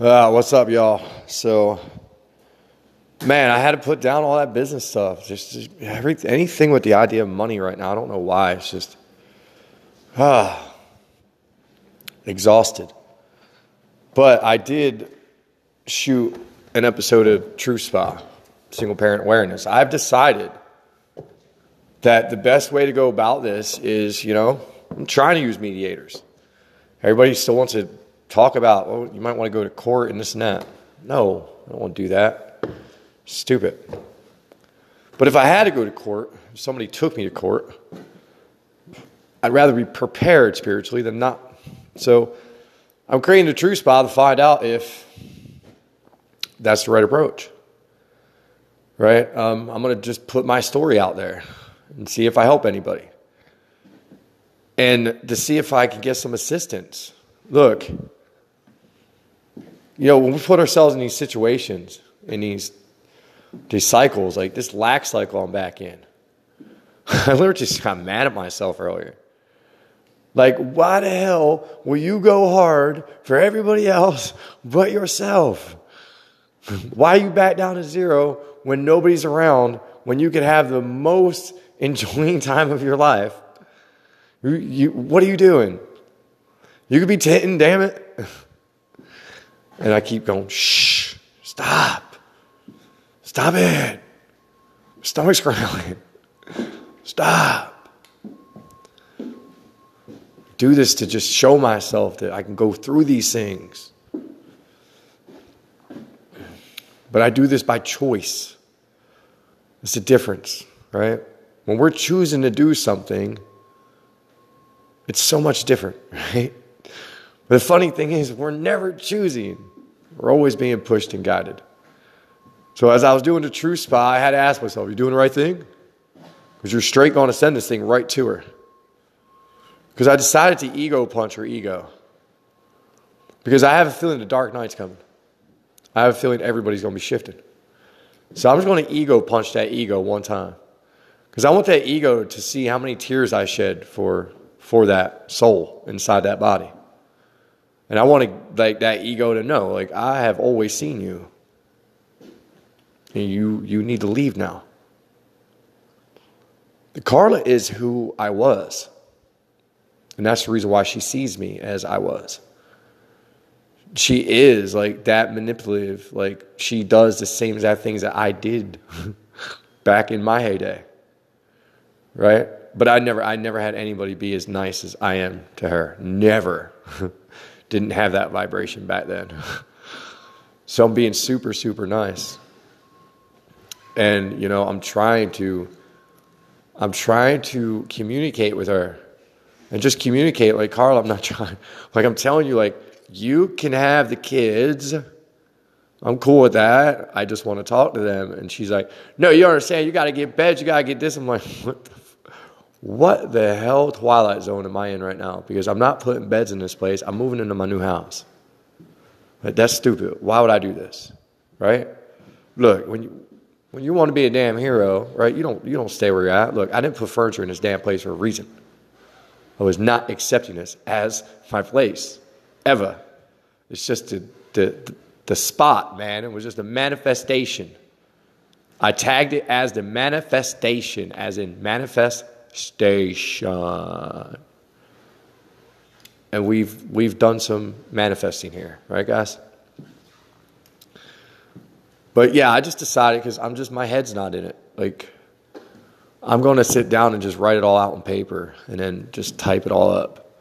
Uh, what's up, y'all? So, man, I had to put down all that business stuff. Just, just every, anything with the idea of money right now. I don't know why. It's just, ah, exhausted. But I did shoot an episode of True Spa, Single Parent Awareness. I've decided that the best way to go about this is, you know, I'm trying to use mediators. Everybody still wants to talk about, oh, you might want to go to court and this and that. No, I don't want to do that. Stupid. But if I had to go to court, if somebody took me to court, I'd rather be prepared spiritually than not. So I'm creating a true spot to find out if that's the right approach. Right? Um, I'm going to just put my story out there and see if I help anybody. And to see if I can get some assistance. Look, you know, when we put ourselves in these situations, in these these cycles, like this lack cycle I'm back in, I literally just got mad at myself earlier. Like, why the hell will you go hard for everybody else but yourself? Why you back down to zero when nobody's around, when you could have the most enjoying time of your life? You, you, what are you doing? You could be titting, damn it. And I keep going, shh, stop. Stop it. Stomach's growling. Stop. Do this to just show myself that I can go through these things. But I do this by choice. It's a difference, right? When we're choosing to do something, it's so much different, right? The funny thing is, we're never choosing. We're always being pushed and guided. So as I was doing the true spa, I had to ask myself, Are you doing the right thing? Because you're straight going to send this thing right to her. Because I decided to ego punch her ego. Because I have a feeling the dark night's coming. I have a feeling everybody's going to be shifted. So I'm just going to ego punch that ego one time. Because I want that ego to see how many tears I shed for, for that soul inside that body. And I want to, like that ego to know, like I have always seen you. And you you need to leave now. Carla is who I was. And that's the reason why she sees me as I was. She is like that manipulative. Like she does the same exact things that I did back in my heyday. Right? But I never I never had anybody be as nice as I am to her. Never. Didn't have that vibration back then. so I'm being super, super nice. And, you know, I'm trying to I'm trying to communicate with her and just communicate like Carl, I'm not trying like I'm telling you like you can have the kids. I'm cool with that. I just want to talk to them. And she's like, No, you understand, you gotta get beds, you gotta get this. I'm like, what the what the hell twilight zone am I in right now? Because I'm not putting beds in this place. I'm moving into my new house. But that's stupid. Why would I do this? Right? Look, when you when you want to be a damn hero, right, you don't you don't stay where you're at. Look, I didn't put furniture in this damn place for a reason. I was not accepting this as my place. Ever. It's just the, the, the spot, man. It was just a manifestation. I tagged it as the manifestation, as in manifest station. And we've we've done some manifesting here, right, guys? But yeah, I just decided because I'm just my head's not in it. Like I'm going to sit down and just write it all out on paper and then just type it all up.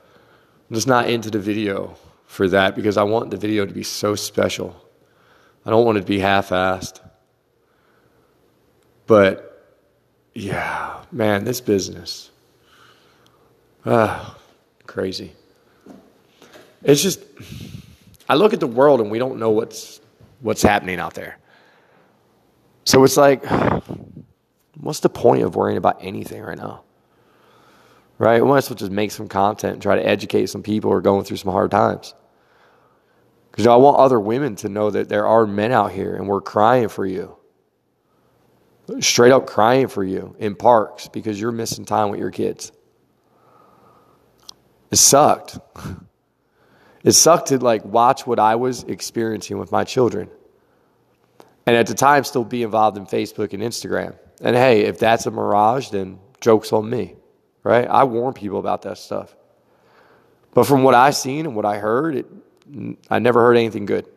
I'm just not into the video for that because I want the video to be so special. I don't want it to be half-assed. But yeah, man, this business. Ah, crazy. It's just I look at the world and we don't know what's what's happening out there. So it's like what's the point of worrying about anything right now? Right? We might as well just make some content and try to educate some people who are going through some hard times. Because I want other women to know that there are men out here and we're crying for you straight up crying for you in parks because you're missing time with your kids. It sucked. It sucked to like watch what I was experiencing with my children. And at the time, still be involved in Facebook and Instagram. And hey, if that's a mirage, then joke's on me, right? I warn people about that stuff. But from what I've seen and what I heard, it, I never heard anything good.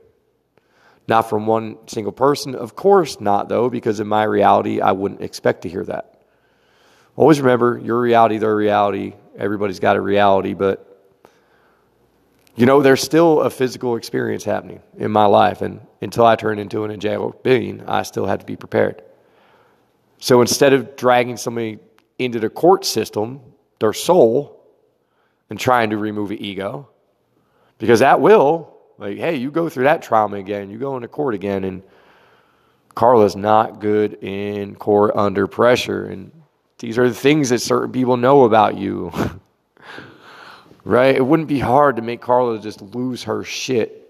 Not from one single person. Of course not, though, because in my reality, I wouldn't expect to hear that. Always remember your reality, their reality. Everybody's got a reality, but you know, there's still a physical experience happening in my life. And until I turn into an angelic being, I still had to be prepared. So instead of dragging somebody into the court system, their soul, and trying to remove ego, because that will, like, hey, you go through that trauma again, you go into court again, and Carla's not good in court under pressure. And these are the things that certain people know about you. right? It wouldn't be hard to make Carla just lose her shit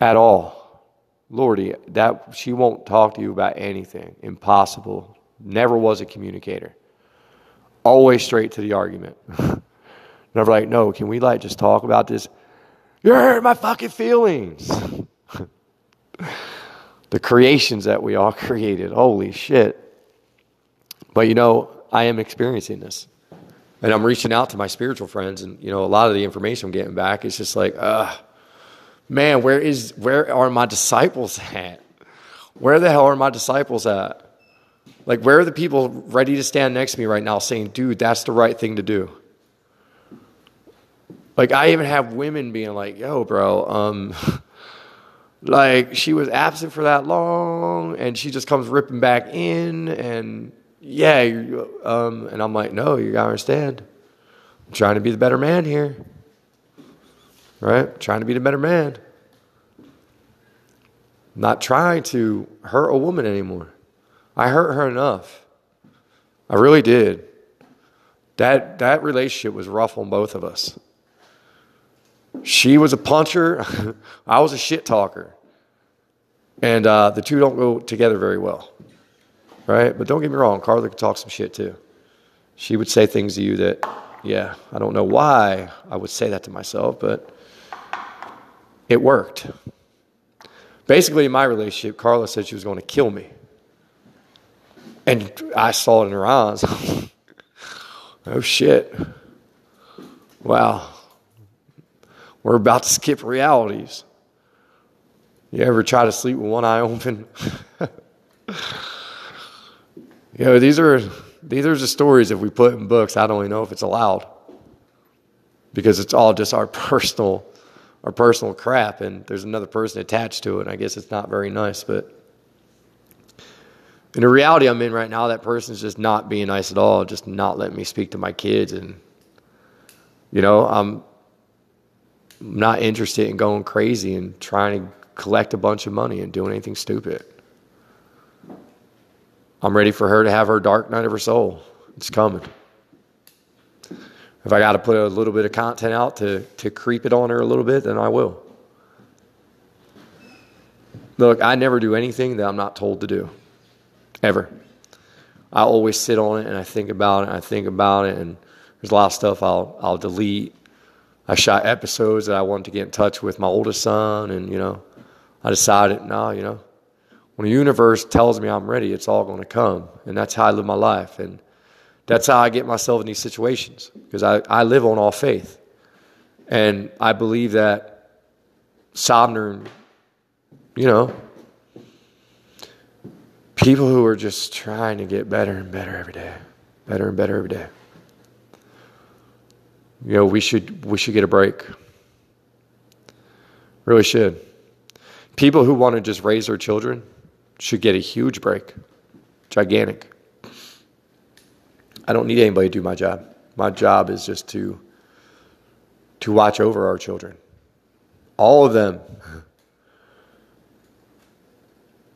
at all. Lordy, that she won't talk to you about anything. Impossible. Never was a communicator. Always straight to the argument. Never like, no, can we like just talk about this? You're hurting my fucking feelings. the creations that we all created. Holy shit. But you know, I am experiencing this. And I'm reaching out to my spiritual friends, and you know, a lot of the information I'm getting back is just like, uh, man, where is where are my disciples at? Where the hell are my disciples at? Like, where are the people ready to stand next to me right now saying, dude, that's the right thing to do? Like, I even have women being like, yo, bro, um, like, she was absent for that long and she just comes ripping back in and yeah, um, and I'm like, no, you gotta understand. I'm trying to be the better man here. Right? Trying to be the better man. Not trying to hurt a woman anymore. I hurt her enough. I really did. That that relationship was rough on both of us. She was a puncher, I was a shit talker. And uh, the two don't go together very well right? But don't get me wrong, Carla could talk some shit too. She would say things to you that, yeah, I don't know why I would say that to myself, but it worked. Basically, in my relationship, Carla said she was going to kill me. And I saw it in her eyes. oh, shit. Wow. We're about to skip realities. You ever try to sleep with one eye open? You know, these are these are the stories if we put in books. I don't even know if it's allowed because it's all just our personal our personal crap, and there's another person attached to it. And I guess it's not very nice, but in the reality I'm in right now, that person's just not being nice at all, just not letting me speak to my kids, and you know, I'm not interested in going crazy and trying to collect a bunch of money and doing anything stupid. I'm ready for her to have her dark night of her soul. It's coming. If I got to put a little bit of content out to, to creep it on her a little bit, then I will. Look, I never do anything that I'm not told to do, ever. I always sit on it and I think about it. And I think about it, and there's a lot of stuff I'll I'll delete. I shot episodes that I wanted to get in touch with my oldest son, and you know, I decided, no, you know, when the universe tells me I'm ready, it's all going to come. And that's how I live my life. And that's how I get myself in these situations because I, I live on all faith. And I believe that Sobner, you know, people who are just trying to get better and better every day, better and better every day. You know, we should we should get a break. Really should. People who want to just raise their children should get a huge break. Gigantic. I don't need anybody to do my job. My job is just to to watch over our children. All of them.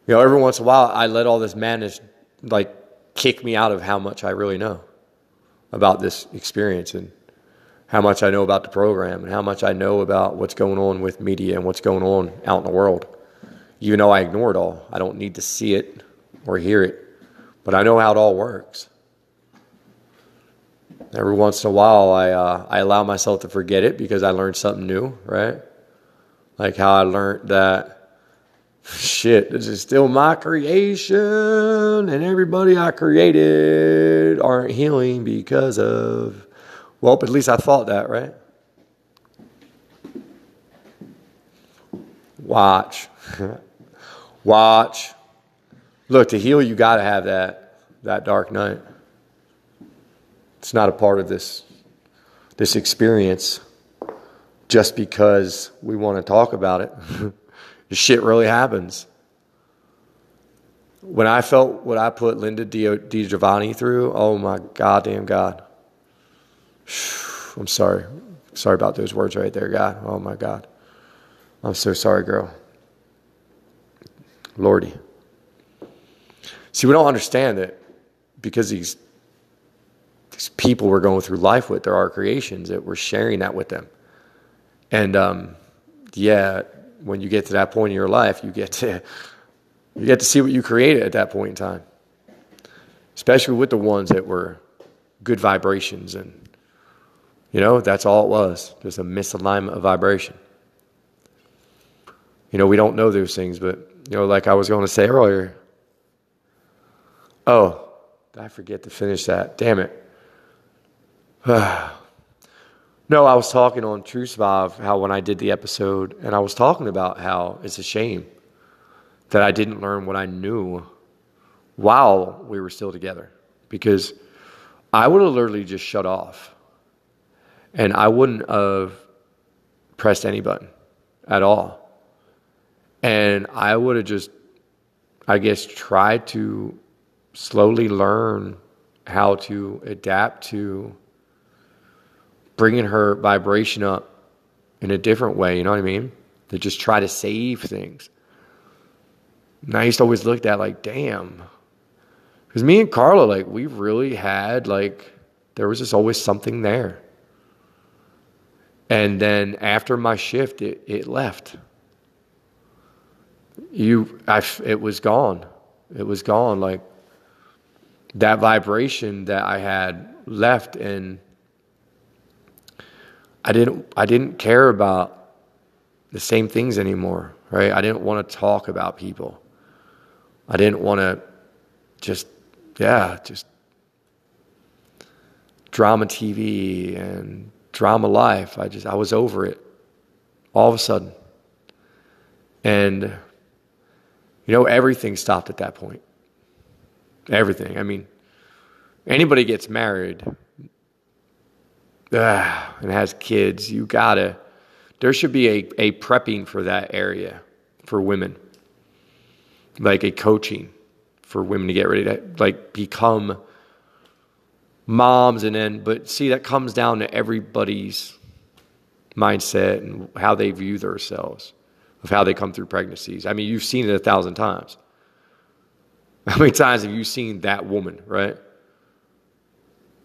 You know, every once in a while I let all this madness like kick me out of how much I really know about this experience and how much I know about the program and how much I know about what's going on with media and what's going on out in the world even though I ignore it all. I don't need to see it or hear it, but I know how it all works. Every once in a while, I uh, I allow myself to forget it because I learned something new, right? Like how I learned that shit, this is still my creation, and everybody I created aren't healing because of. Well, at least I thought that, right? Watch. Watch. Look, to heal, you got to have that, that dark night. It's not a part of this, this experience just because we want to talk about it. shit really happens. When I felt what I put Linda Di Giovanni through, oh my goddamn God. I'm sorry. Sorry about those words right there, God. Oh my God. I'm so sorry, girl. Lordy. See, we don't understand that because these these people we're going through life with, they're our creations, that we're sharing that with them. And um, yeah, when you get to that point in your life, you get to you get to see what you created at that point in time. Especially with the ones that were good vibrations and you know, that's all it was. Just a misalignment of vibration. You know, we don't know those things, but you know, like I was going to say earlier. Oh, I forget to finish that? Damn it. no, I was talking on True Survive how when I did the episode, and I was talking about how it's a shame that I didn't learn what I knew while we were still together, because I would have literally just shut off, and I wouldn't have pressed any button at all. And I would have just, I guess, tried to slowly learn how to adapt to bringing her vibration up in a different way. You know what I mean? To just try to save things. And I used to always look at that like, damn. Because me and Carla, like, we really had, like, there was just always something there. And then after my shift, it, it left. You I, it was gone. It was gone. Like that vibration that i had left and i didn't i didn't care about the same things anymore right? I didn't want to talk about people. I didn't want to just yeah just drama tv and drama life i just i was over it all of a sudden and you know, everything stopped at that point. Everything. I mean, anybody gets married uh, and has kids, you gotta, there should be a, a prepping for that area for women, like a coaching for women to get ready to like become moms and then but see that comes down to everybody's mindset and how they view themselves of how they come through pregnancies. I mean, you've seen it a thousand times. How many times have you seen that woman, right?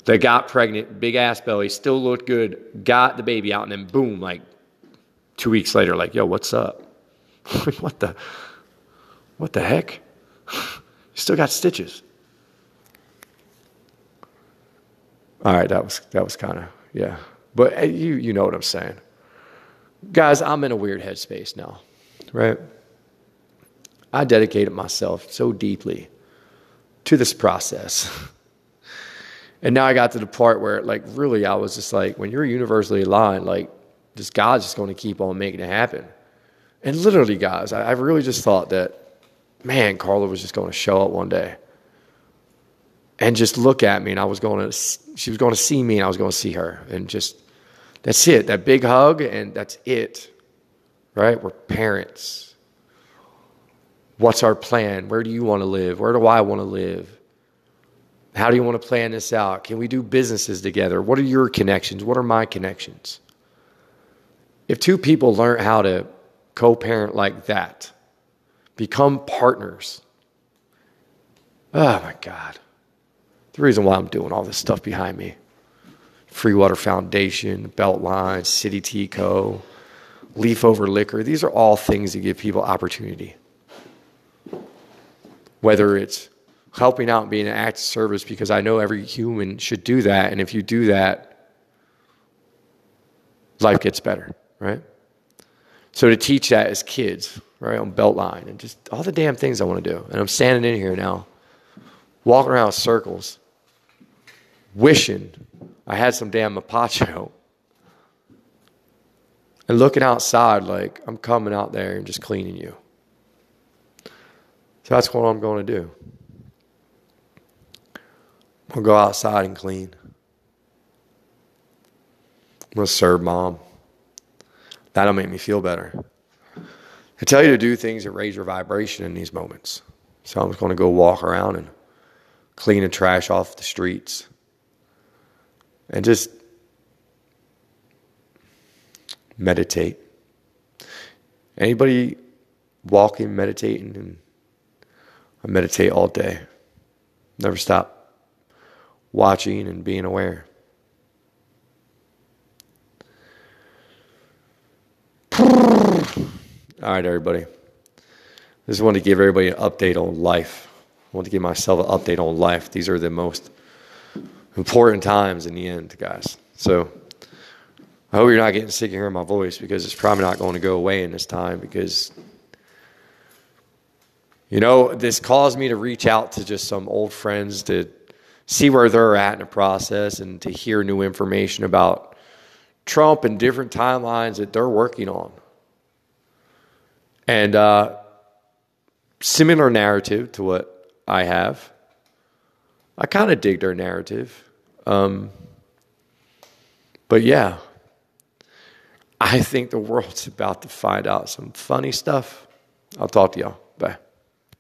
That got pregnant, big ass belly, still looked good, got the baby out, and then boom, like two weeks later, like, yo, what's up? what the what the heck? you still got stitches. All right, that was that was kind of yeah. But uh, you you know what I'm saying. Guys, I'm in a weird headspace now, right? I dedicated myself so deeply to this process. and now I got to the part where, like, really, I was just like, when you're universally aligned, like, just God's just going to keep on making it happen. And literally, guys, I, I really just thought that, man, Carla was just going to show up one day and just look at me, and I was going to, she was going to see me, and I was going to see her, and just that's it. That big hug, and that's it. Right? We're parents. What's our plan? Where do you want to live? Where do I want to live? How do you want to plan this out? Can we do businesses together? What are your connections? What are my connections? If two people learn how to co parent like that, become partners, oh my God. The reason why I'm doing all this stuff behind me. Free Water Foundation, Beltline, City Tico, Leaf Over Liquor. These are all things that give people opportunity. Whether it's helping out and being an act of service because I know every human should do that. And if you do that, life gets better, right? So to teach that as kids, right, on Beltline and just all the damn things I want to do. And I'm standing in here now, walking around circles, wishing I had some damn mapacho. And looking outside like I'm coming out there and just cleaning you. So that's what I'm going to do. I'll go outside and clean. I'm going to serve mom. That'll make me feel better. I tell you to do things that raise your vibration in these moments. So I'm just going to go walk around and clean the trash off the streets and just meditate. Anybody walking, meditating, and I meditate all day. Never stop watching and being aware. All right, everybody. I just want to give everybody an update on life. I want to give myself an update on life. These are the most important times in the end, guys. So I hope you're not getting sick of hearing my voice because it's probably not going to go away in this time because, you know, this caused me to reach out to just some old friends to see where they're at in the process and to hear new information about Trump and different timelines that they're working on. And uh, similar narrative to what I have. I kind of dig their narrative. Um, but yeah, I think the world's about to find out some funny stuff. I'll talk to y'all. Bye.